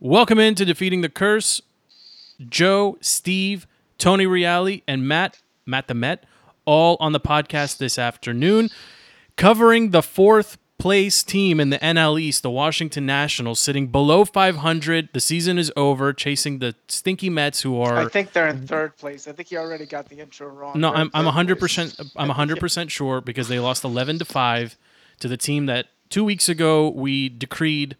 Welcome into Defeating the Curse. Joe, Steve, Tony Reale, and Matt, Matt the Met, all on the podcast this afternoon, covering the fourth place team in the NL East, the Washington Nationals, sitting below 500. The season is over, chasing the stinky Mets, who are. I think they're in third place. I think you already got the intro wrong. No, They're I'm I'm 100 percent I'm 100 percent sure because they lost 11 to five to the team that two weeks ago we decreed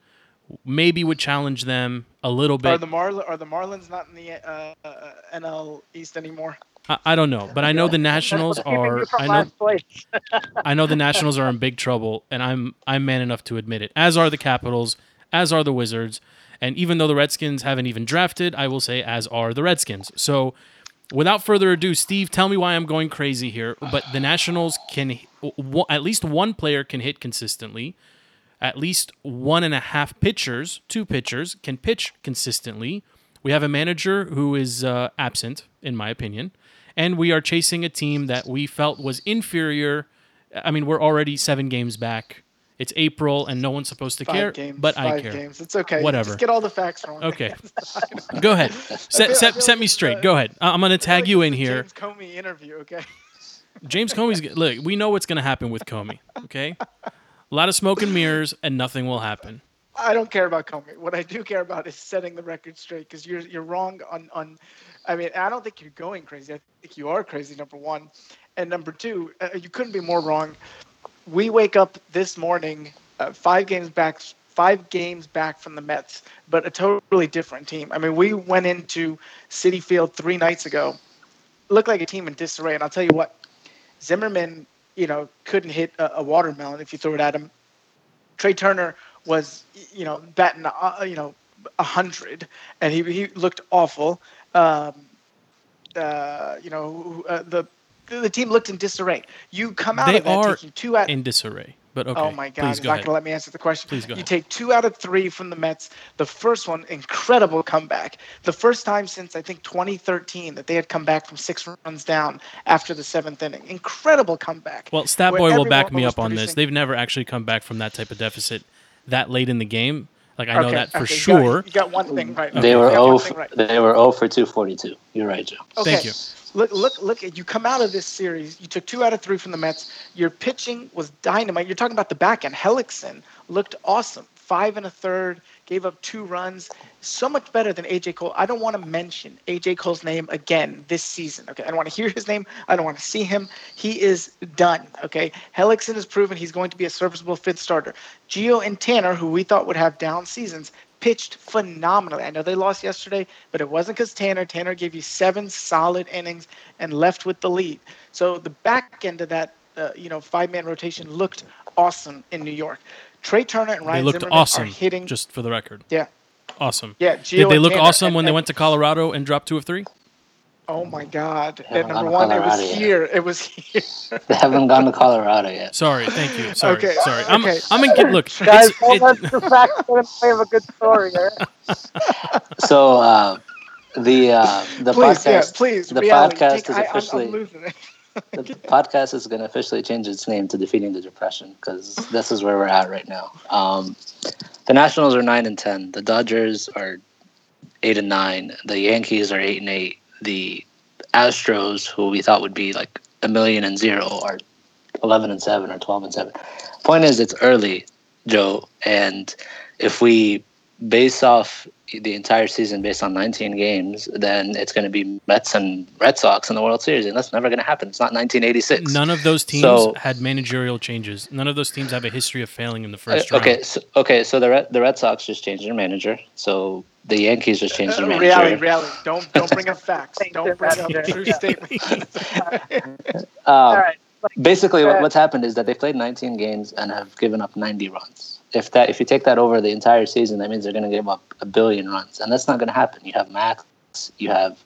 maybe would challenge them a little Are bit. the Marl are the Marlins not in the uh, uh, NL East anymore? I, I don't know, but I know the Nationals are. I know? I know the Nationals are in big trouble, and I'm I'm man enough to admit it. As are the Capitals, as are the Wizards, and even though the Redskins haven't even drafted, I will say as are the Redskins. So, without further ado, Steve, tell me why I'm going crazy here. But the Nationals can at least one player can hit consistently. At least one and a half pitchers, two pitchers, can pitch consistently. We have a manager who is uh, absent, in my opinion, and we are chasing a team that we felt was inferior. I mean, we're already seven games back. It's April, and no one's supposed to Five care, games. but I care. Games. It's okay. Whatever. Just get all the facts wrong. Okay, go ahead. Set, set, like me straight. uh, Go ahead. I'm going to tag like you in here. James Comey interview. Okay. James Comey's look. We know what's going to happen with Comey. Okay, a lot of smoke and mirrors, and nothing will happen. I don't care about Comey. What I do care about is setting the record straight because you're you're wrong on on. I mean, I don't think you're going crazy. I think you are crazy. Number one, and number two, uh, you couldn't be more wrong. We wake up this morning, uh, five games back, five games back from the Mets, but a totally different team. I mean, we went into Citi Field three nights ago, looked like a team in disarray, and I'll tell you what, Zimmerman, you know, couldn't hit a, a watermelon if you threw it at him. Trey Turner was, you know, batting, uh, you know, a hundred, and he he looked awful. Um, uh, you know, uh, the the team looked in disarray. You come out They of that taking two out. In disarray, but oh okay. Oh my God! Please go not going to let me answer the question. Please go You ahead. take two out of three from the Mets. The first one, incredible comeback. The first time since I think 2013 that they had come back from six runs down after the seventh inning. Incredible comeback. Well, Stat Boy will back me up on this. They've never actually come back from that type of deficit that late in the game. Like I know that for okay, you got- sure. You got one thing right. They Okay, were you got 0 one right. they were 0 for 242. You're right, Joe. Okay. Thank you. Look, look, look! at You come out of this series. You took two out of three from the Mets. Your pitching was dynamite. You're talking about the back end. Hellickson looked awesome. Five and a third. Gave up two runs. So much better than AJ Cole. I don't want to mention AJ Cole's name again this season. Okay, I don't want to hear his name. I don't want to see him. He is done. Okay, Hellickson has proven he's going to be a serviceable fifth starter. Gio and Tanner, who we thought would have down seasons, pitched phenomenally. I know they lost yesterday, but it wasn't because Tanner. Tanner gave you seven solid innings and left with the lead. So the back end of that, uh, you know, five-man rotation looked awesome in New York. Trey Turner and They Ryan looked Zimmerman awesome. are hitting. Just for the record, yeah, awesome. yeah. Gio Did they look Tanner, awesome and- when they and- went to Colorado and dropped two of three? Oh my God! Haven't number gone to one, it was yet. here. It was here. They haven't gone to Colorado yet. Sorry, thank you. Sorry, Okay, sorry. I'm okay. I'm in get look. Guys, it's- don't it- let the facts get in the of a good story. All right? So uh, the uh, the please, yeah, podcast please. the reality. podcast Take- is I, I'm, officially I'm losing it. The podcast is going to officially change its name to defeating the depression because this is where we're at right now. Um, the Nationals are nine and ten. The Dodgers are eight and nine. The Yankees are eight and eight. The Astros, who we thought would be like a million and zero, are eleven and seven or twelve and seven. Point is, it's early, Joe, and if we base off the entire season based on 19 games, then it's going to be Mets and Red Sox in the World Series, and that's never going to happen. It's not 1986. None of those teams So- had managerial changes. None of those teams have a history of failing in the Uh, first round. okay, so, okay, so the Red, the Red Sox just changed their manager. So the Yankees just changed their Uh, manager. reality, reality. Don't don't bring up facts. Don't bring up Ambassador. true statements. Um, All right. Basically, Uh, what's happened is that they've played 19 games and have given up 90 runs. If that, if you take that over the entire season, that means they're going to give up a billion runs, and that's not going to happen. You have Max, you have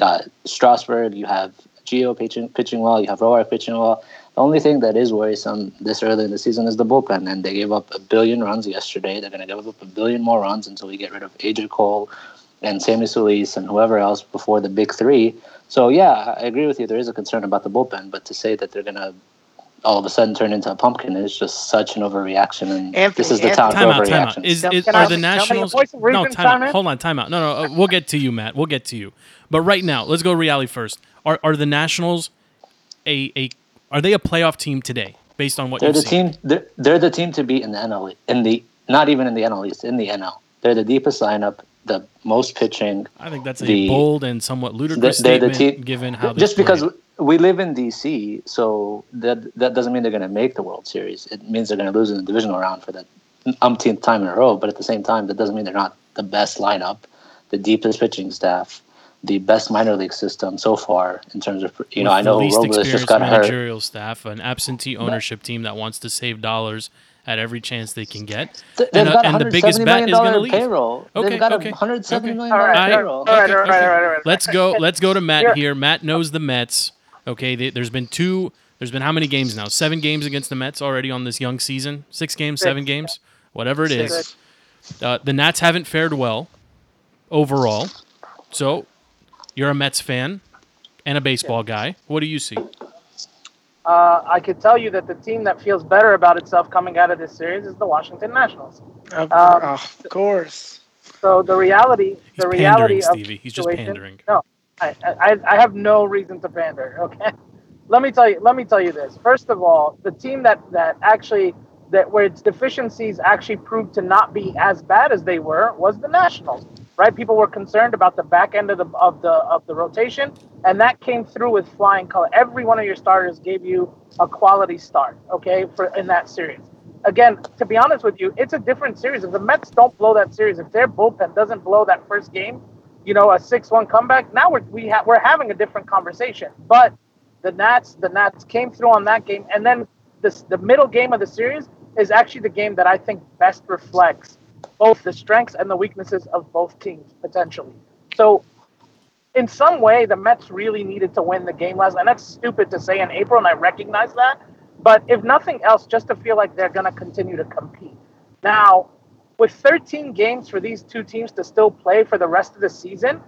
uh, Strasburg, you have Gio pitching pitching well, you have Roark pitching well. The only thing that is worrisome this early in the season is the bullpen, and they gave up a billion runs yesterday. They're going to give up a billion more runs until we get rid of AJ Cole and Sammy Solis and whoever else before the big three. So yeah, I agree with you. There is a concern about the bullpen, but to say that they're going to all of a sudden turn into a pumpkin is just such an overreaction, and Anthony, this is the Anthony. time for Time out, time out. Is, is are I- the can I make a Nationals? No, time out. Hold on, time out. No, no, uh, we'll get to you, Matt. We'll get to you. But right now, let's go reality first. Are are the Nationals a a are they a playoff team today based on what They're you've the seen? team. They're, they're the team to beat in the NL. In the not even in the NL East, in the NL. They're the deepest lineup, the most pitching. I think that's a the- bold and somewhat ludicrous they're the statement team- given how just because played. We live in DC, so that that doesn't mean they're going to make the World Series. It means they're going to lose in the divisional round for the umpteenth time in a row. But at the same time, that doesn't mean they're not the best lineup, the deepest pitching staff, the best minor league system so far in terms of you know. I know the least Robles just got hurt. managerial staff, an absentee ownership team that wants to save dollars at every chance they can get, and, They've uh, got and the biggest bet is going to leave. payroll. Okay, They've got okay, a hundred seventy okay. million All right, payroll. all right, all right, all right, all right. Let's go. Let's go to Matt here. Matt knows the Mets. Okay, they, there's been two. There's been how many games now? Seven games against the Mets already on this young season. Six games, Six. seven games, whatever it is. Six. Uh, the Nats haven't fared well overall. So, you're a Mets fan and a baseball guy. What do you see? Uh, I could tell you that the team that feels better about itself coming out of this series is the Washington Nationals. Of, Um, of course. So the reality, He's the reality of Stevie. He's just situation- pandering. No, I, I, have no reason to pander. Okay, let me tell you. Let me tell you this. First of all, the team that that actually that where its deficiencies actually proved to not be as bad as they were was the Nationals. Right? People were concerned about the back end of the of the of the rotation, and that came through with flying color. Every one of your starters gave you a quality start. Okay, for in that series again, to be honest with you, it's a different series. If the Mets don't blow that series, if their bullpen doesn't blow that first game, you know, a six-one comeback, now we're we ha- we're having a different conversation. But the Nats, the Nats came through on that game, and then this the middle game of the series is actually the game that I think best reflects both the strengths and the weaknesses of both teams potentially. So. In some way, the Mets really needed to win the game last, and that's stupid to say in April, and I recognize that. But if nothing else, just to feel like they're going to continue to compete. Now, with 13 games for these two teams to still play for the rest of the season,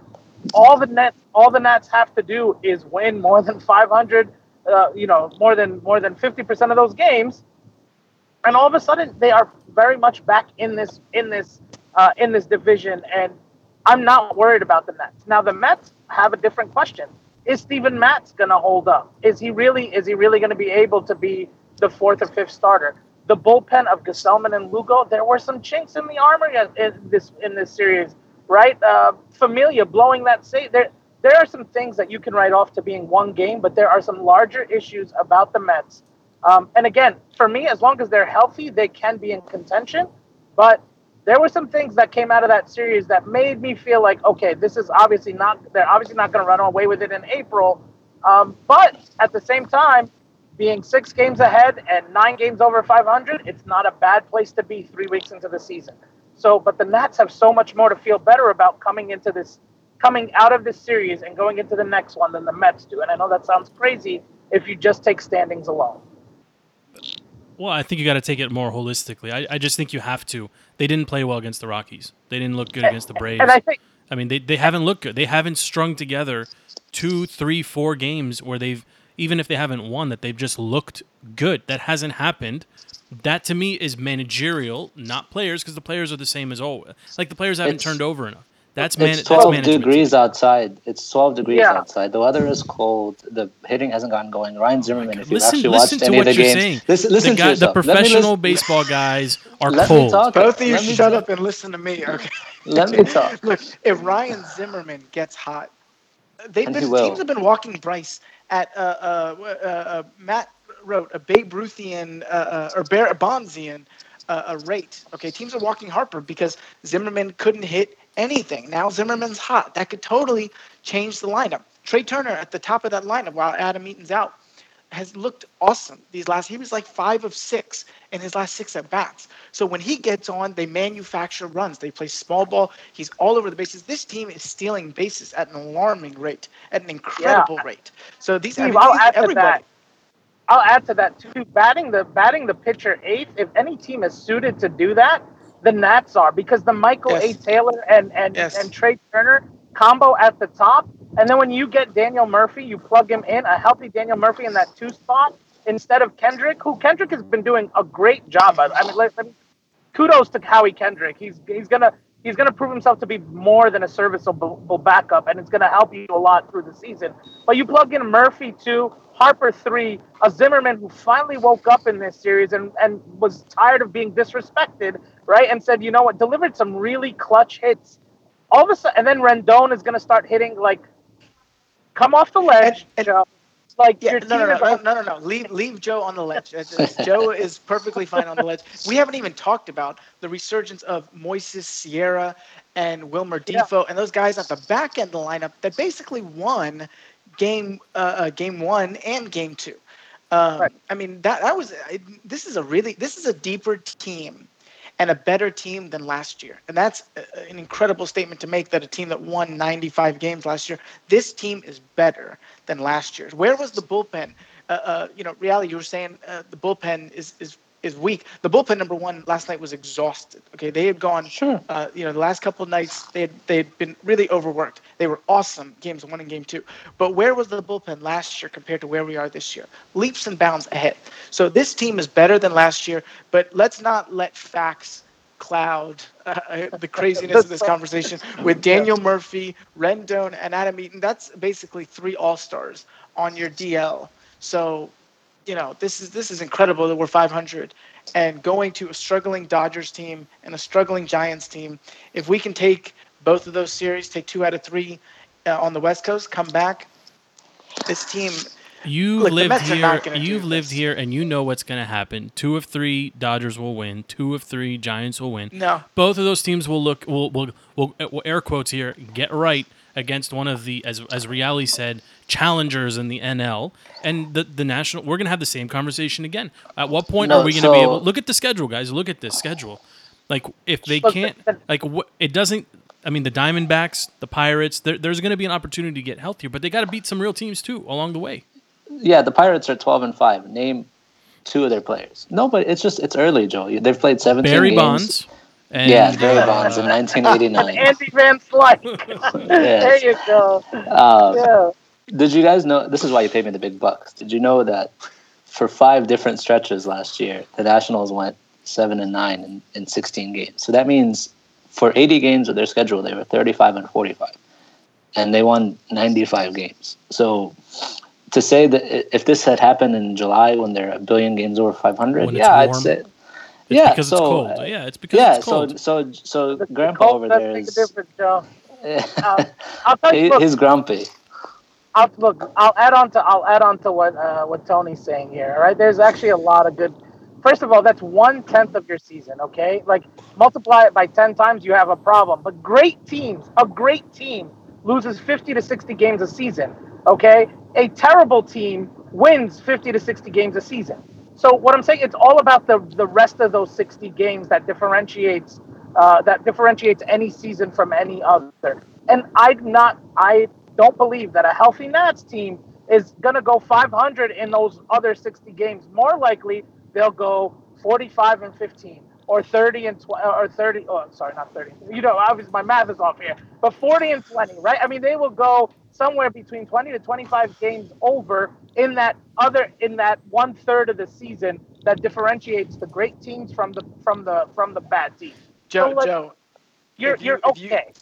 all the Nets, all the Nets have to do is win more than 500, uh, you know, more than more than 50% of those games, and all of a sudden they are very much back in this in this uh, in this division. And I'm not worried about the Mets. Now the Mets have a different question. Is Steven Matz going to hold up? Is he really is he really going to be able to be the fourth or fifth starter? The bullpen of Gsellman and Lugo, there were some chinks in the armor in this in this series, right? Uh, Familia blowing that save. There there are some things that you can write off to being one game, but there are some larger issues about the Mets. Um, and again, for me, as long as they're healthy, they can be in contention. But there were some things that came out of that series that made me feel like, okay, this is obviously not, they're obviously not going to run away with it in April. Um, but at the same time, being six games ahead and nine games over 500, it's not a bad place to be three weeks into the season. So, but the Nats have so much more to feel better about coming into this, coming out of this series and going into the next one than the Mets do. And I know that sounds crazy if you just take standings alone. Well, I think you got to take it more holistically. I, I just think you have to. They didn't play well against the Rockies. They didn't look good against the Braves. And I think I mean, they, they haven't looked good. They haven't strung together two, three, four games where they've, even if they haven't won, that they've just looked good. That hasn't happened. That to me is managerial, not players, because the players are the same as always. Like the players haven't It's- turned over enough. That's man. It's That's 12 management. degrees outside. It's 12 degrees Yeah. outside. The weather is cold. The hitting hasn't gotten going. Ryan oh Zimmerman, if you Listen, actually listen watched to any what of the you're games, saying. listen, listen the, to the yourself. Let me professional listen- baseball guys are Let me cold. talk. Both of you Let me- shut up and listen to me, okay? Let me talk. Look, if Ryan Zimmerman gets hot, they've been, teams have been walking Bryce at uh, uh, uh, uh, Matt wrote a Babe Ruthian uh, or Bear Bonzian a rate. Okay, teams are walking Harper because Zimmerman couldn't hit anything. Now Zimmerman's hot. That could totally change the lineup. Trey Turner at the top of that lineup while Adam Eaton's out has looked awesome these last. He was like five of six in his last six at bats. So when he gets on, they manufacture runs. They play small ball. He's all over the bases. This team is stealing bases at an alarming rate, at an incredible rate. So these, I mean, I'll add to that. I'll add to that too. Batting the batting the pitcher eighth. If any team is suited to do that, the Nats are because the Michael Yes. A. Taylor and and Yes. and Trey Turner combo at the top, and then when you get Daniel Murphy, you plug him in a healthy Daniel Murphy in that two spot. instead of Kendrick, who Kendrick has been doing a great job. I mean, kudos to Howie Kendrick. He's he's gonna he's gonna prove himself to be more than a serviceable backup, and it's gonna help you a lot through the season. But you plug in Murphy too, Harper three, a Zimmerman who finally woke up in this series and and was tired of being disrespected, right? And said, you know what, delivered some really clutch hits. All of a sudden, and then Rendon is gonna start hitting like come off the ledge. And- and- Joe. Like Yeah, your no, no, no, is no, no, no, no. Leave, leave Joe on the ledge. Joe is perfectly fine on the ledge. We haven't even talked about the resurgence of Moises Sierra and Wilmer Yeah. Difo and those guys at the back end of the lineup that basically won game, uh, uh, game one and game two. Um, Right. I mean, that that was. This is a really, this is a deeper team and a better team than last year. And that's an incredible statement to make that a team that won 95 games last year, this team is better than last year. Where was the bullpen? Uh, uh, you know, reality, you were saying uh, the bullpen is, is is weak. The bullpen number one last night was exhausted. Okay, they had gone. Sure. Uh, you know, the last couple of nights they had they had been really overworked. They were awesome games one and game two. But where was the bullpen last year compared to where we are this year? Leaps and bounds ahead. So this team is better than last year. But let's not let facts cloud uh, the craziness of this conversation with Daniel Murphy, Rendon, and Adam Eaton. That's basically three all stars on your DL. So, you know, this is this is incredible that we're 500 and going to a struggling Dodgers team and a struggling Giants team. If we can take both of those series, take two out of three uh, on the West Coast, come back, this team. You Look, lived here. You've lived this. here, and you know what's going to happen. Two of three Dodgers will win. Two of three Giants will win. No, Both of those teams will look. Will will will, will air quotes here. Get right against one of the as as Reale said challengers in the NL and the the national. We're going to have the same conversation again. At what point No, are we going to be so- able? Look at the schedule, guys. Look at this schedule. Like if they can't, like what it doesn't. I mean, the Diamondbacks, the Pirates. There, there's going to be an opportunity to get healthier, but they got to beat some real teams too along the way. Yeah, the Pirates are twelve and five. Name two of their players. No, but it's just it's early, Joe. They've played seventeen Barry games. Bonds. And, yeah, Barry Bonds in uh, 1989. Andy Van Slyke. there you go. Um, Yeah. Did you guys know? This is why you paid me the big bucks. Did you know that for five different stretches last year, the Nationals went seven and nine in, in 16 games. So that means for 80 games of their schedule, they were 35 and 45, and they won 95 games. So to say that if this had happened in July when they're a billion games over 500, When it's yeah, I'd say. It's yeah, because so, it's cold. uh, yeah, it's because yeah, it's so cold. so so The- the Grandpa Colts over does there a difference, Joe. Um, I'll tell you. he, he's grumpy. I'll, look, I'll add on to I'll add on to what uh, what Tony's saying here. All right, there's actually a lot of good. First of all, that's one tenth of your season. Okay, like multiply it by ten times, you have a problem. But great teams, a great team loses fifty to sixty games a season. Okay, a terrible team wins fifty to sixty games a season. So what I'm saying, it's all about the the rest of those sixty games that differentiates uh, that differentiates any season from any other. And I'm not, I don't believe that a healthy Nats team is gonna go 500 in those other 60 games. More likely, they'll go 45 and 15, or 30 and 20, uh, or 30. Oh, sorry, not 30. You know, obviously my math is off here, but 40 and 20, right? I mean, they will go somewhere between 20 to 25 games over in that other in that one third of the season that differentiates the great teams from the from the from the bad teams. Joe, So, like, Joe. You're you- you're if you- okay.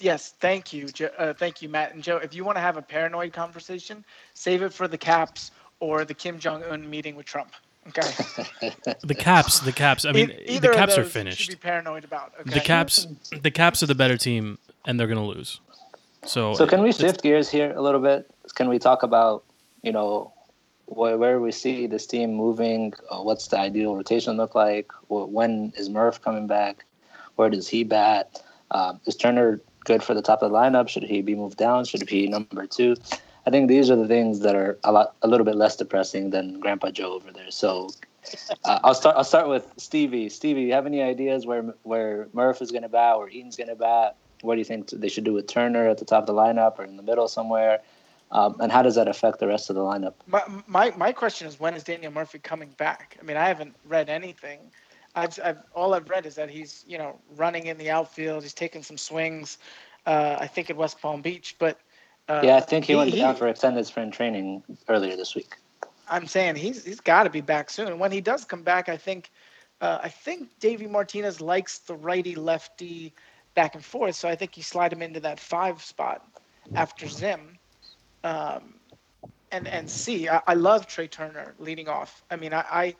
Yes, thank you, Joe, uh, thank you, Matt and Joe. If you want to have a paranoid conversation, save it for the Caps or the Kim Jong Un meeting with Trump. Okay. The Caps, the Caps. I mean, E- the Caps are those you finished. Should be paranoid about. Okay. The Caps, the Caps are the better team, and they're gonna lose. So, So can we shift gears here a little bit? Can we talk about you know where, where we see this team moving? Uh, what's the ideal rotation look like? When is Murph coming back? Where does he bat? Um, is Turner good for the top of the lineup? Should he be moved down? Should he be number two? I think these are the things that are a lot a little bit less depressing than Grandpa Joe over there. So uh, I'll start. I'll start with Stevie. Stevie, you have any ideas where where Murph is going to bat, where Eaton's going to bat? What do you think they should do with Turner at the top of the lineup or in the middle somewhere? Um, and how does that affect the rest of the lineup? My, my my question is when is Daniel Murphy coming back? I mean, I haven't read anything. I've, I've all I've read is that he's you know running in the outfield. He's taking some swings. Uh, I think at West Palm Beach, but uh, yeah, I think he, went down for extended spring training earlier this week. I'm saying he's he's got to be back soon. And when he does come back, I think uh, I think Davey Martinez likes the righty lefty back and forth, so I think you slide him into that five spot after Zim. Um, and and see, I, I love Trey Turner leading off. I mean, I I,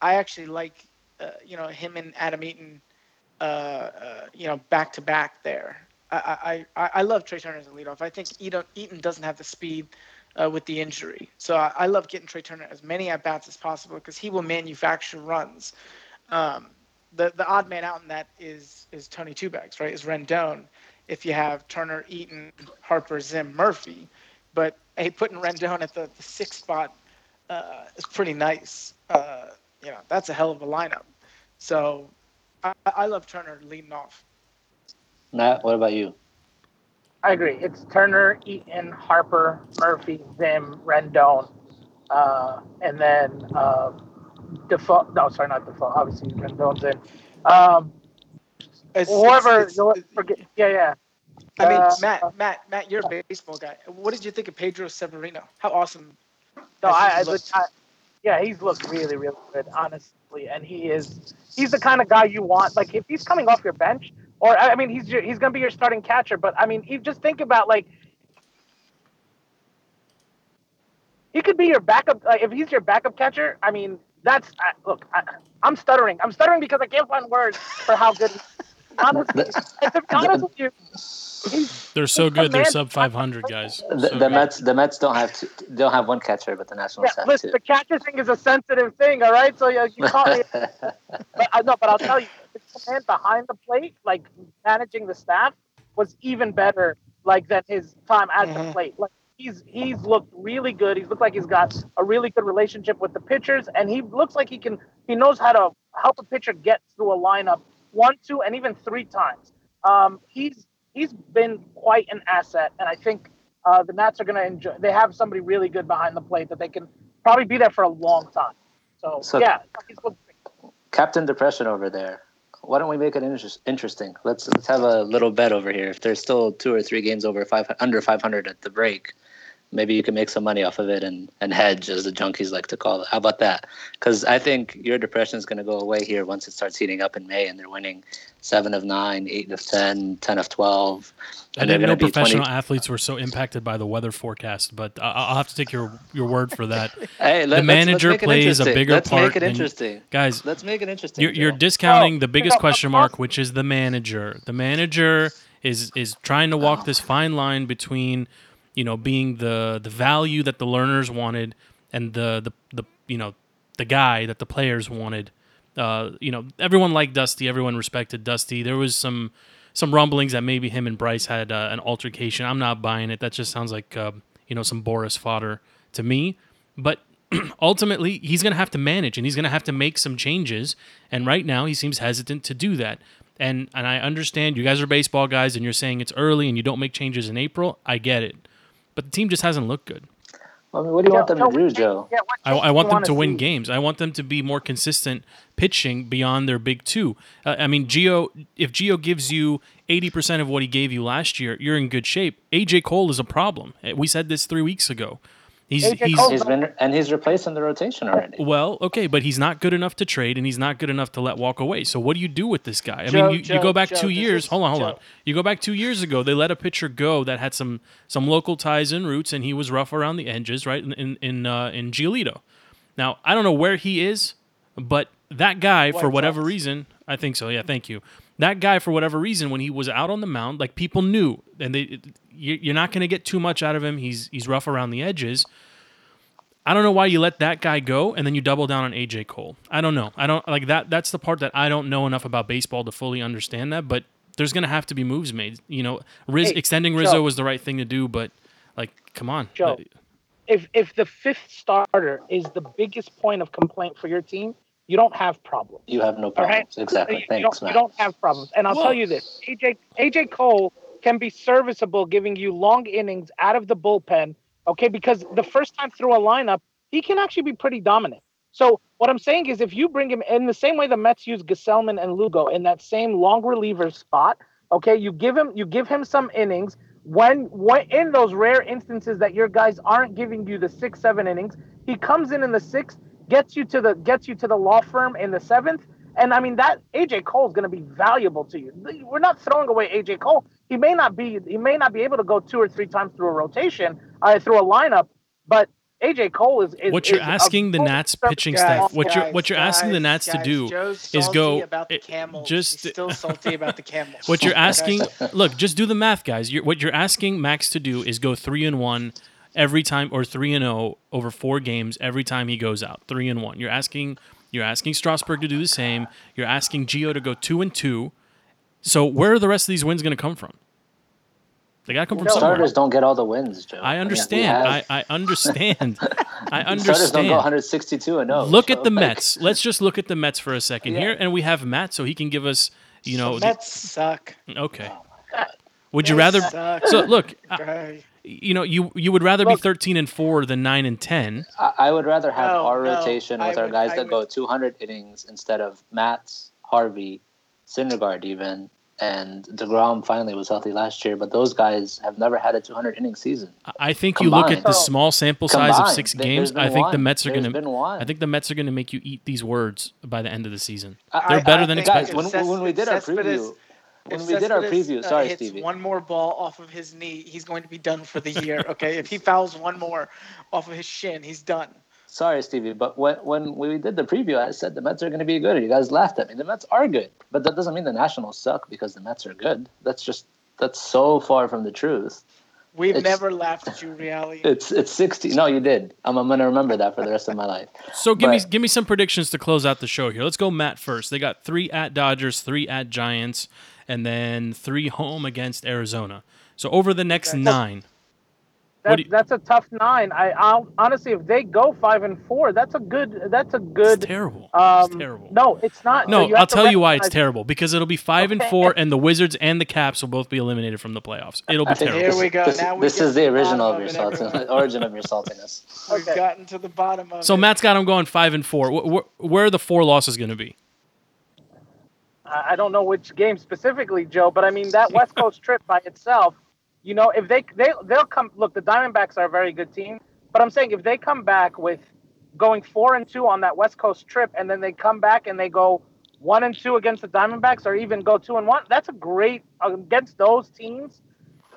I actually like uh, you know him and Adam Eaton, uh, uh, you know, back to back there. I, I, I love Trey Turner as a leadoff. I think Eaton, Eaton doesn't have the speed uh, with the injury. So I, I, love getting Trey Turner as many at bats as possible because he will manufacture runs. Um, the the odd man out in that is is Tony Two right? Is Rendon. If you have Turner, Eaton, Harper, Zim, Murphy, but hey, putting Rendon at the, the sixth spot uh, is pretty nice. Uh, you know, that's a hell of a lineup. So I, I love Turner leading off. Matt, what about you? I agree. It's Turner, Eaton, Harper, Murphy, Zim, Rendon, uh, and then uh, Difo. No, sorry, not Difo. Obviously, Rendon's in. Um, it's, whoever, it's, it's, forget, yeah, yeah. I mean, uh, Matt, Matt, Matt, you're a baseball guy. What did you think of Pedro Severino? How awesome! No, I, I, I, yeah, he's looked really, really good, honestly, and he is. He's the kind of guy you want. Like, if he's coming off your bench, or I mean, he's your, he's going to be your starting catcher. But I mean, you just think about like he could be your backup. Like, if he's your backup catcher, I mean, that's I, look. I, am stuttering. I'm stuttering because I can't find words for how good. honestly, to be honest with you, they're so good. They're sub 500 guys. The, so the Mets, the Mets don't have to, don't have one catcher, but the Nationals yeah, have listen, two. The catcher thing is a sensitive thing, all right. So you, you call me, but uh, no, but I'll tell you, his man behind the plate, like managing the staff, was even better, like than his time at mm-hmm. the plate. Like he's he's looked really good. He's looked like he's got a really good relationship with the pitchers, and he looks like he can he knows how to help a pitcher get through a lineup one, two, and even three times. Um, he's he's been quite an asset, and I think uh, the Nats are going to enjoy. They have somebody really good behind the plate that they can probably be there for a long time. So, so yeah, Captain Depression over there. Why don't we make it inter- interesting? Let's let's have a little bet over here. If there's still two or three games over five under 500 at the break, maybe you can make some money off of it and, and hedge, as the junkies like to call it. How about that? Because I think your depression is going to go away here once it starts heating up in May and they're winning seven of nine, eight of 10, 10 of 12. I didn't know professional 20... athletes were so impacted by the weather forecast, but I'll have to take your your word for that. hey, let, the manager let's plays a bigger let's part. Let's make it interesting, guys. Let's make it interesting. You're, you're discounting oh. the biggest question mark, which is the manager. The manager is is trying to walk oh. this fine line between you know, being the the value that the Lerners wanted and the the, the you know the guy that the players wanted. Uh, you know, everyone liked Dusty. Everyone respected Dusty. There was some some rumblings that maybe him and Bryce had uh, an altercation. I'm not buying it. That just sounds like uh, you know some Boras fodder to me. But ultimately, he's going to have to manage and he's going to have to make some changes. And right now, he seems hesitant to do that. And and I understand you guys are baseball guys and you're saying it's early and you don't make changes in April. I get it but the team just hasn't looked good. I mean, what do you want them to do, Joe? I, I want them to win games. I want them to be more consistent pitching beyond their big two. Uh, I mean, Gio, if Gio gives you 80% of what he gave you last year, you're in good shape. AJ Cole is a problem. We said this three weeks ago. He's he's, he's been and he's replacing the rotation already. Well, okay, but he's not good enough to trade, and he's not good enough to let walk away. So what do you do with this guy? I Joe, mean, you, Joe, you go back Joe, two years. Is, hold on, hold on. You go back two years ago. They let a pitcher go that had some some local ties and roots, and he was rough around the edges, right? In in in, uh, in Giolito. Now I don't know where he is, but that guy, White for whatever Sox. reason, I think so. Yeah, thank you. That guy, for whatever reason, when he was out on the mound, like people knew, and they, you're not going to get too much out of him. He's he's rough around the edges I don't know why you let that guy go and then you double down on AJ Cole. I don't know. I don't like that. That's the part that I don't know enough about baseball to fully understand that. But there's gonna have to be moves made. You know, Riz, hey, extending Rizzo Joe, was the right thing to do, but like, come on. Joe, if if the fifth starter is the biggest point of complaint for your team, you don't have problems. You have no problems. Right? Exactly. You, Thanks, don't, you don't have problems. And I'll Whoa. tell you this: AJ AJ Cole can be serviceable, giving you long innings out of the bullpen Okay, because the first time through a lineup, he can actually be pretty dominant. So what I'm saying is, if you bring him in the same way the Mets use Gsellman and Lugo in that same long reliever spot, okay, you give him you give him some innings when, when in those rare instances that your guys aren't giving you the six, seven innings, he comes in in the sixth, gets you to the gets you to the law firm in the seventh, and I mean that AJ Cole is going to be valuable to you. We're not throwing away AJ Cole. He may not be he may not be able to go two or three times through a rotation, uh, through a lineup, but AJ Cole is, is what you're is asking the Nats pitching guy. staff, Guys, what you're what you're asking the guys, Nats to guys, do Joe's is salty go about the camels. just- He's still salty about the camels. What you're asking, look, just do the math, guys. You're, what you're asking Max to do is go three and one every time, or three and zero over four games every time he goes out. Three and one. You're asking, you're asking Strasburg to do the same. You're asking Gio to go two and two. So where are the rest of these wins going to come from? They got to come from No. somewhere. Starters don't get all the wins, Joe. I mean, we understand. I, I understand. I Starters don't understand. go 162 and 0. Look so, at the like, Mets. Let's just look at the Mets for a second Yeah. here, and we have Matt, so he can give us, you know, the the- Mets suck. okay. Oh Would you rather? suck. So look, I- Okay. You know, you you would rather be 13 and four than nine and 10. I, I would rather have No, our no, rotation I with our would- guys I that go 200 innings instead of Matt's, Harvey, Syndergaard even, and Degrom finally was healthy last year. But those guys have never had a 200 inning season. I think you look at the small sample size of six games. I think the. Mets are going to. I think the Mets are going to make you eat these words by the end of the season. They're I- better I than think guys, expected. when, when we Cespedes- did our preview, If when we did our Cespedes, preview, uh, sorry, hits Stevie. one more ball off of his knee, he's going to be done for the year. Okay, if he fouls one more off of his shin, he's done. Sorry, Stevie, but when, when we did the preview, I said the Mets are going to be good. You guys laughed at me. The Mets are good, but that doesn't mean the Nationals suck because the Mets are good. That's just that's so far from the truth. We've It's- never laughed at you, reality. It's it's sixty. No, you did. I'm, I'm going to remember that for the rest of my life. So give me give me some predictions to close out the show here. Let's go Matt first. They got three at Dodgers, three at Giants, and then three home against Arizona. So over the next Okay. nine, What That, you- that's a tough nine. I I'll, honestly, if they go five and four, that's a good. That's a it's good. terrible. Um, it's terrible. No, it's not. No, So I'll tell you why it's terrible because it'll be five and four, and the Wizards and the Caps will both be eliminated from the playoffs. It'll be I terrible. Here we go. This, Now we this is the the original of your of saltiness, origin of your saltiness. We've Okay. gotten to the bottom of it. So it. Matt's got them going five and four. Wh- wh- where are the four losses going to be? I don't know which game specifically, Joe, but I mean that West Coast trip by itself. You know, if they they they'll come. Look, the Diamondbacks are a very good team, but I'm saying if they come back with going four and two on that West Coast trip, and then they come back and they go one and two against the Diamondbacks, or even go two and one, that's a great against those teams.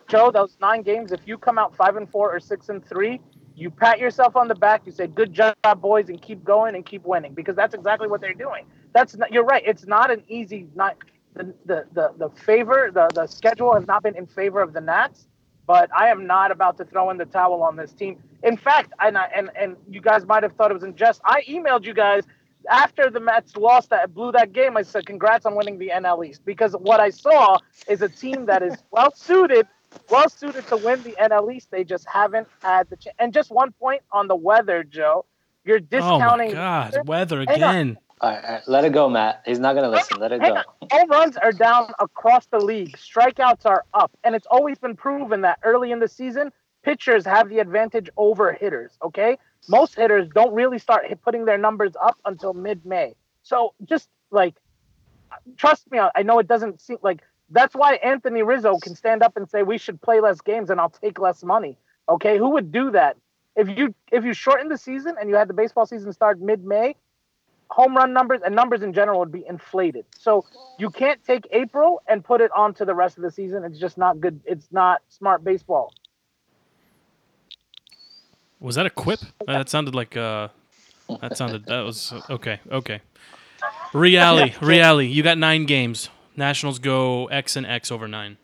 Joe, those nine games, if you come out five and four or six and three, you pat yourself on the back. You say, "Good job, boys," and keep going and keep winning because that's exactly what they're doing. That's not, you're right. It's not an easy not the the the, the favor the the schedule has not been in favor of the Nats, but I am not about to throw in the towel on this team. In fact, and I, and and you guys might have thought it was in jest. I emailed you guys after the Mets lost that blew that game. I said, "Congrats on winning the NL East," because what I saw is a team that is well suited well suited to win the NL East. They just haven't had the chance. And just one point on the weather, Joe. You're discounting. Oh my God, weather on. again. All right, all right, let it go, Matt. He's not going to listen. Let it go. Home runs are down across the league. Strikeouts are up, and it's always been proven that early in the season, pitchers have the advantage over hitters. Okay, most hitters don't really start putting their numbers up until mid-May. So just like, trust me, I I know it doesn't seem like that's why Anthony Rizzo can stand up and say we should play less games and I'll take less money. Okay, who would do that? If you if you shorten the season and you had the baseball season start mid-May, home run numbers and numbers in general would be inflated. So you can't take April and put it onto the rest of the season. It's just not good. It's not smart baseball. Was that a quip? Uh, that sounded like uh that sounded that was okay, okay. Reale, Reale, you got nine games. Nationals go X and X over nine.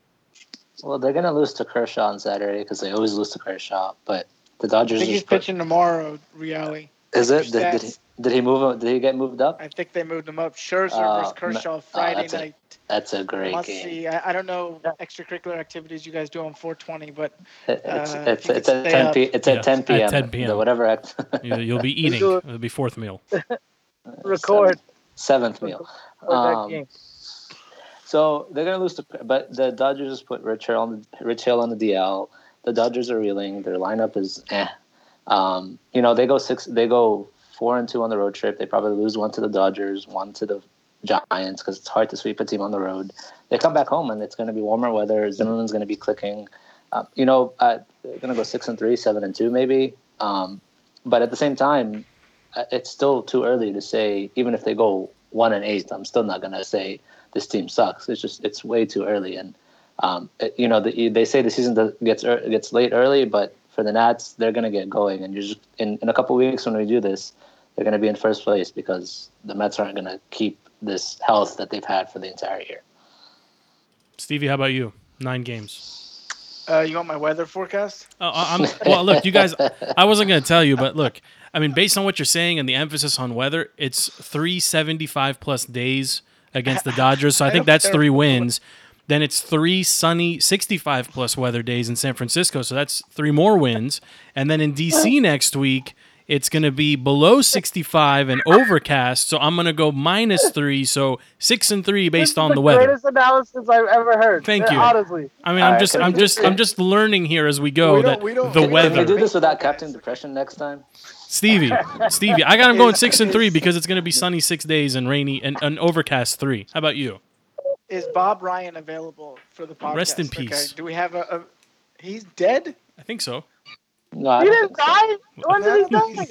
Well, they're going to lose to Kershaw on Saturday because they always lose to Kershaw. But the I Dodgers think he's just put- pitching tomorrow, Reality. Is it? Did, did, he, Stats. Did he move? up- Did he get moved up? I think they moved him up. Scherzer Uh, versus Kershaw no- Friday that's a night. That's a great Must game. see. I, I don't know Yeah. extracurricular activities you guys do on 420, but It- It's Uh, it's, it's at 10 up. p. It's Yeah, at 10 at p.m. 10 p.m.. The whatever act. You, you'll be eating. it. It'll be fourth meal. Record seventh meal. Um. So they're gonna lose to, but the Dodgers just put Rich Hill on the Rich Hill on the DL. The Dodgers are reeling. Their lineup is eh. Um, you know they go six. They go four and two on the road trip. They probably lose one to the Dodgers, one to the Giants because it's hard to sweep a team on the road. They come back home and it's going to be warmer weather. Zimmerman's going to be clicking. uh, you know, uh, they're gonna go six and three, seven and two, maybe. Um, but at the same time, uh, it's still too early to say. Even if they go one and eight, I'm still not gonna say this team sucks. It's just it's way too early, and um, it, you know, the, they say the season gets gets late early, but for the Nats, they're gonna get going, and you're just in in a couple weeks when we do this, they're gonna be in first place because the Mets aren't gonna keep this health that they've had for the entire year. Stevie, how about you? Nine games. Uh, you want my weather forecast? Oh, I- I'm well. Look, you guys. I wasn't going to tell you, but look. I mean, based on what you're saying and the emphasis on weather, it's 375 plus days against the Dodgers. So I think that's three wins. Then it's three sunny 65 plus weather days in San Francisco. So that's three more wins. And then in DC next week, it's going to be below 65 and overcast. So I'm going to go minus three. So six and three This based is on the the weather. Greatest analysis I've ever heard. Thank Uh, you. Honestly, I mean, All I'm right, just, I'm just- just, I'm just learning here as we go We that we the can we- Can we weather. do this without Captain Depression next time? Stevie, Stevie, I got him going six and three because it's going to be sunny six days and rainy and an overcast three. How about you? Is Bob Ryan available for the podcast? Rest in Okay, peace. Do we have a, a? He's dead. I think so. No, I he didn't so. die. When did he die?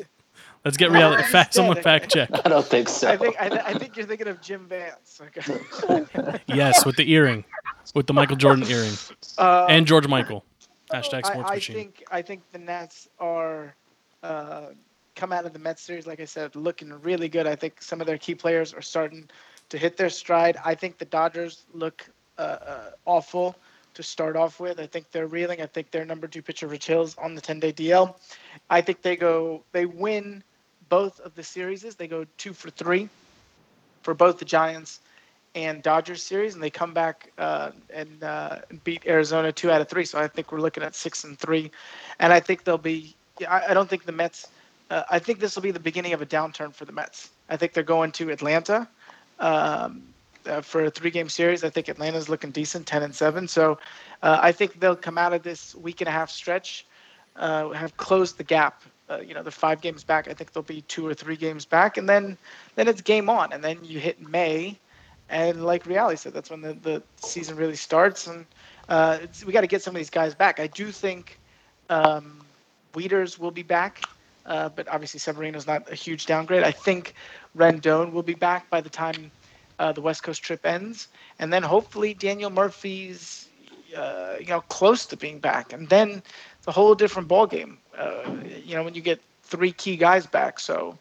Let's get reality. he's Fact, someone fact check. I don't think so. I think I, th- I think you're thinking of Jim Vance. Okay. Yes, with the earring, with the Michael Jordan earring Uh, and George Michael. Hashtag I, sports I machine. think I think the Nats are uh, come out of the Mets series, like I said, looking really good. I think some of their key players are starting to hit their stride. I think the Dodgers look uh, uh, awful to start off with. I think they're reeling. I think their number two pitcher, Rich Hills, on the 10-day DL. I think they go they win both of the series. They go two for three for both the Giants and Dodgers series, and they come back uh, and uh, beat Arizona two out of three. So I think we're looking at six and three, and I think they'll be. I, I don't think the Mets. Uh, I think this will be the beginning of a downturn for the Mets. I think they're going to Atlanta um, uh, for a three-game series. I think Atlanta's looking decent, ten and seven. So uh, I think they'll come out of this week and a half stretch, uh, have closed the gap. Uh, you know, they're five games back. I think they'll be two or three games back, and then then it's game on. And then you hit May, and like Reality said, that's when the, the season really starts. And uh, we got to get some of these guys back. I do think um, Wieters will be back, uh, but obviously Severino's not a huge downgrade. I think Rendon will be back by the time uh, the West Coast trip ends, and then hopefully Daniel Murphy's uh, you know close to being back, and then a whole different ball game. Uh, you know when you get three key guys back, so.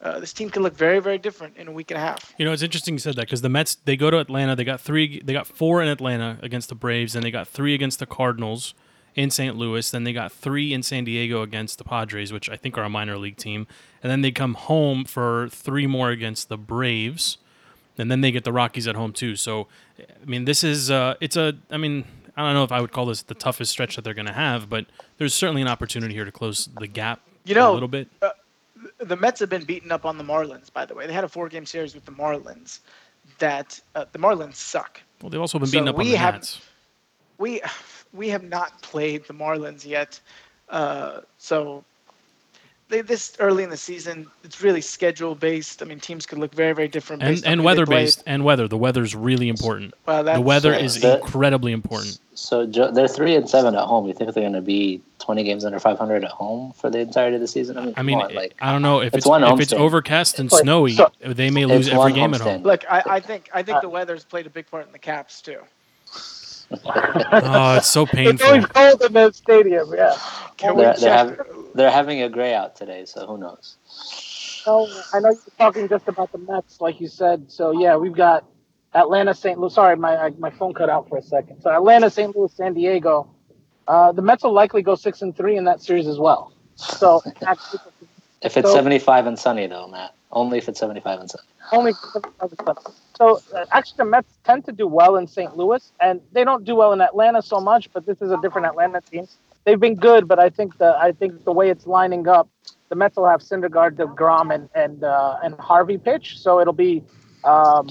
Uh, this team can look very, very different in a week and a half. You know, it's interesting you said that because the Mets they go to Atlanta. They got three. They got four in Atlanta against the Braves, and they got three against the Cardinals in St. Louis. Then they got three in San Diego against the Padres, which I think are a minor league team. And then they come home for three more against the Braves, and then they get the Rockies at home too. So, I mean, this is uh, it's a. I mean, I don't know if I would call this the toughest stretch that they're going to have, but there's certainly an opportunity here to close the gap You know, a little bit. the Mets have been beaten up on the Marlins, by the way. They had a four game series with the Marlins that uh, the Marlins suck. Well, they've also been so beaten up on we the have- Nats. We we have not played the Marlins yet. Uh, so they, this early in the season, it's really schedule based. I mean, teams could look very, very different. and based on and weather based and weather. The weather's really important. Well, The weather is that- incredibly important. So they're three and seven at home. You think they're going to be twenty games under five hundred at home for the entirety of the season? I mean, I mean, on, like I don't know if it's it's, one if it's overcast and It's like- snowy, so- they may lose every game at home. Look, I, I think I think the weather's played a big part in the Caps too. Oh, it's so painful. It's painful. always cold in the stadium. Yeah. Can we they're, they're, check? they're having a gray out today, so who knows? So I know you're talking just about the Mets, like you said. So yeah, we've got Atlanta, St. Louis. Sorry, my my phone cut out for a second. So Atlanta, St. Louis, San Diego. Uh, the Mets will likely go six and three in that series as well. So If it's So- seventy-five and sunny, though, Matt, only if it's seventy-five and sunny. Only so uh, actually the Mets tend to do well in St. Louis, and they don't do well in Atlanta so much. But this is a different Atlanta team. They've been good, but I think the I think the way it's lining up, the Mets will have Syndergaard, Degrom, and and uh, and Harvey pitch. So it'll be um,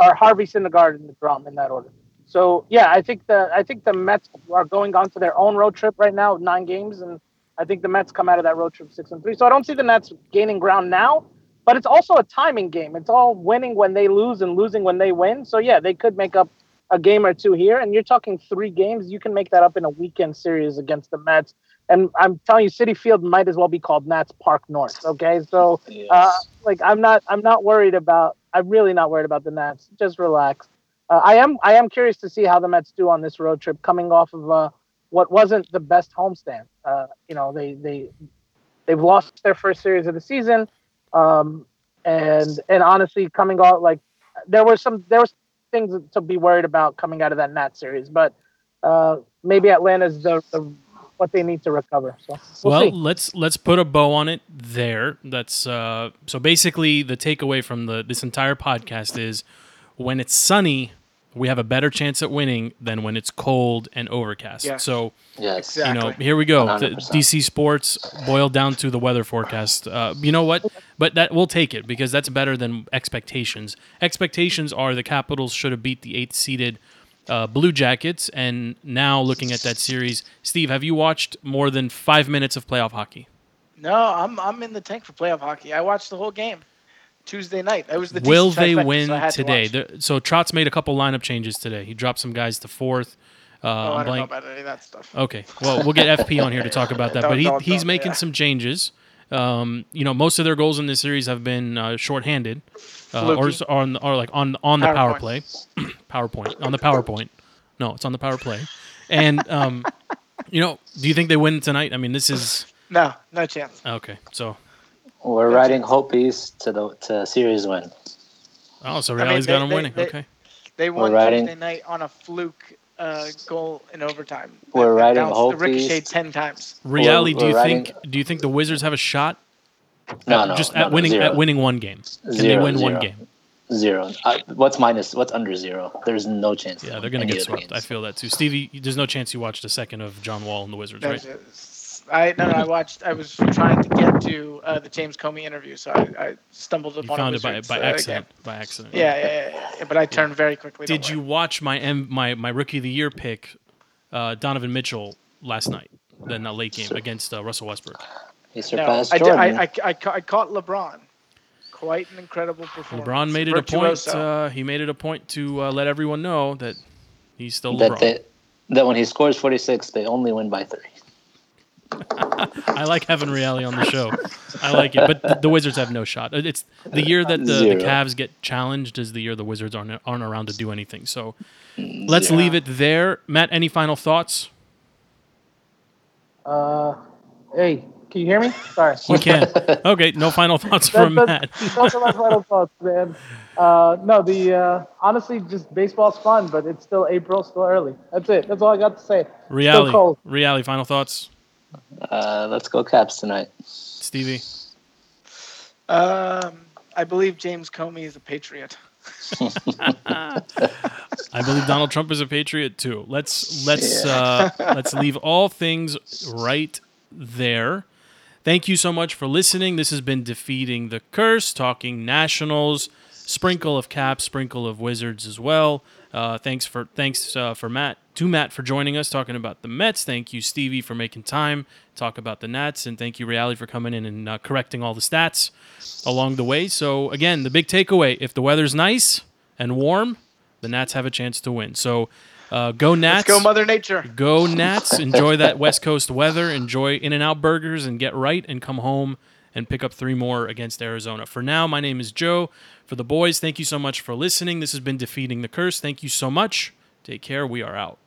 or Harvey, Syndergaard, and Degrom in that order. So yeah, I think the I think the Mets are going on to their own road trip right now, nine games, and I think the Mets come out of that road trip six and three. So I don't see the Nets gaining ground now, but it's also a timing game. It's all winning when they lose and losing when they win. So yeah, they could make up a game or two here, and you're talking three games. You can make that up in a weekend series against the Mets. And I'm telling you, Citi Field might as well be called Nats Park North. Okay, so Yes. uh, like I'm not I'm not worried about I'm really not worried about the Nats. Just relax. Uh, I am I am curious to see how the Mets do on this road trip, coming off of uh, what wasn't the best homestand. Uh, you know they they they've lost their first series of the season, um, and and honestly, coming out like there were some there was things to be worried about coming out of that Nat series, but uh, maybe Atlanta's the, the what they need to recover. So we'll, well, see. let's let's put a bow on it there. That's uh, so basically the takeaway from the this entire podcast is when it's sunny, we have a better chance at winning than when it's cold and overcast. Yes. So yes. you know, here we go. 100%. DC Sports boiled down to the weather forecast. Uh, you know what? But that we'll take it because that's better than expectations. Expectations are the Capitals should have beat the eighth seeded uh, Blue Jackets, and now looking at that series, Steve, have you watched more than five minutes of playoff hockey? No, I'm I'm in the tank for playoff hockey. I watched the whole game Tuesday night. That was the Will they win so I had to today? The- so Trotz made a couple lineup changes today. He dropped some guys to fourth. Uh, Oh, I'm don't know about any of that stuff. Okay. Well, we'll get FP on here to talk about that. Don't- But he, don't- he's don't, making yeah. some changes. Um, you know, most of their goals in this series have been uh, shorthanded, uh, or, Fluky. or on or like on on the power PowerPoint. play, PowerPoint on the PowerPoint. No, it's on the power play. And um, you know, do you think they win tonight? I mean, this is No, no chance. okay. So We're riding Hopies to the to series win. oh, so I mean, Reale's they- got them they- winning. they- okay. They won riding- Tuesday night on a fluke uh, goal in overtime. We're That- that riding bounced- Hopies. it ten times. Reale, we're do you riding- think do you think the Wizards have a shot? No, at, no, just no, at no, winning zero. at winning one game. Can they Zero, win one zero. game? Zero. Uh, what's minus? What's under zero? There's no chance. Yeah, they're gonna get of the swept. I feel that too. Stevie, there's no chance you watched a second of John Wall and the Wizards, right? That's- I no, no, I watched. I was trying to get to uh, the James Comey interview, so I, I stumbled You upon found it by, by uh, accident. game. By accident. Yeah, yeah, yeah, yeah, But I turned very quickly. Did you worry. watch my M, my my rookie of the year pick, uh, Donovan Mitchell last night? Then that late game against uh, Russell Westbrook. He No, surpassed I, did, Jordan. I, I, I, ca- I caught LeBron. Quite an incredible performance. LeBron made it a point. Uh, he made it a point to uh, let everyone know that he's still that LeBron. they, that when he scores 46, they only win by three. I like having Reale on the show. I like it, but the, the Wizards have no shot. It's the year that the, the Cavs get challenged is the year the Wizards aren't aren't around to do anything. So let's Zero. leave it there. Matt, any final thoughts? Uh, hey, can you hear me? Sorry. You can. Okay, no final thoughts from that- Matt. Those are my final thoughts, man. Uh, no, the uh, honestly, just baseball's fun, but it's still April, still early. That's it. That's all I got to say. Still Reale, cold. Reale, final thoughts. Uh, let's go Caps tonight. Stevie. Um, I believe James Comey is a patriot. I believe Donald Trump is a patriot too. Let's let's uh, let's leave all things right there. Thank you so much for listening. This has been defeating the curse, talking Nationals, sprinkle of Caps, sprinkle of Wizards as well. Uh, thanks for thanks uh, for Matt to Matt for joining us talking about the Mets. Thank you Stevie for making time to talk about the Nats, and thank you Reale for coming in and uh, correcting all the stats along the way. So again, the big takeaway: if the weather's nice and warm, the Nats have a chance to win. So uh, go Nats! Let's go, Mother Nature. Go Nats! Enjoy that West Coast weather. Enjoy In and Out Burgers and get right and come home and pick up three more against Arizona. For now, my name is Joe. For the boys, thank you so much for listening. This has been Defeating the Curse. Thank you so much. Take care. We are out.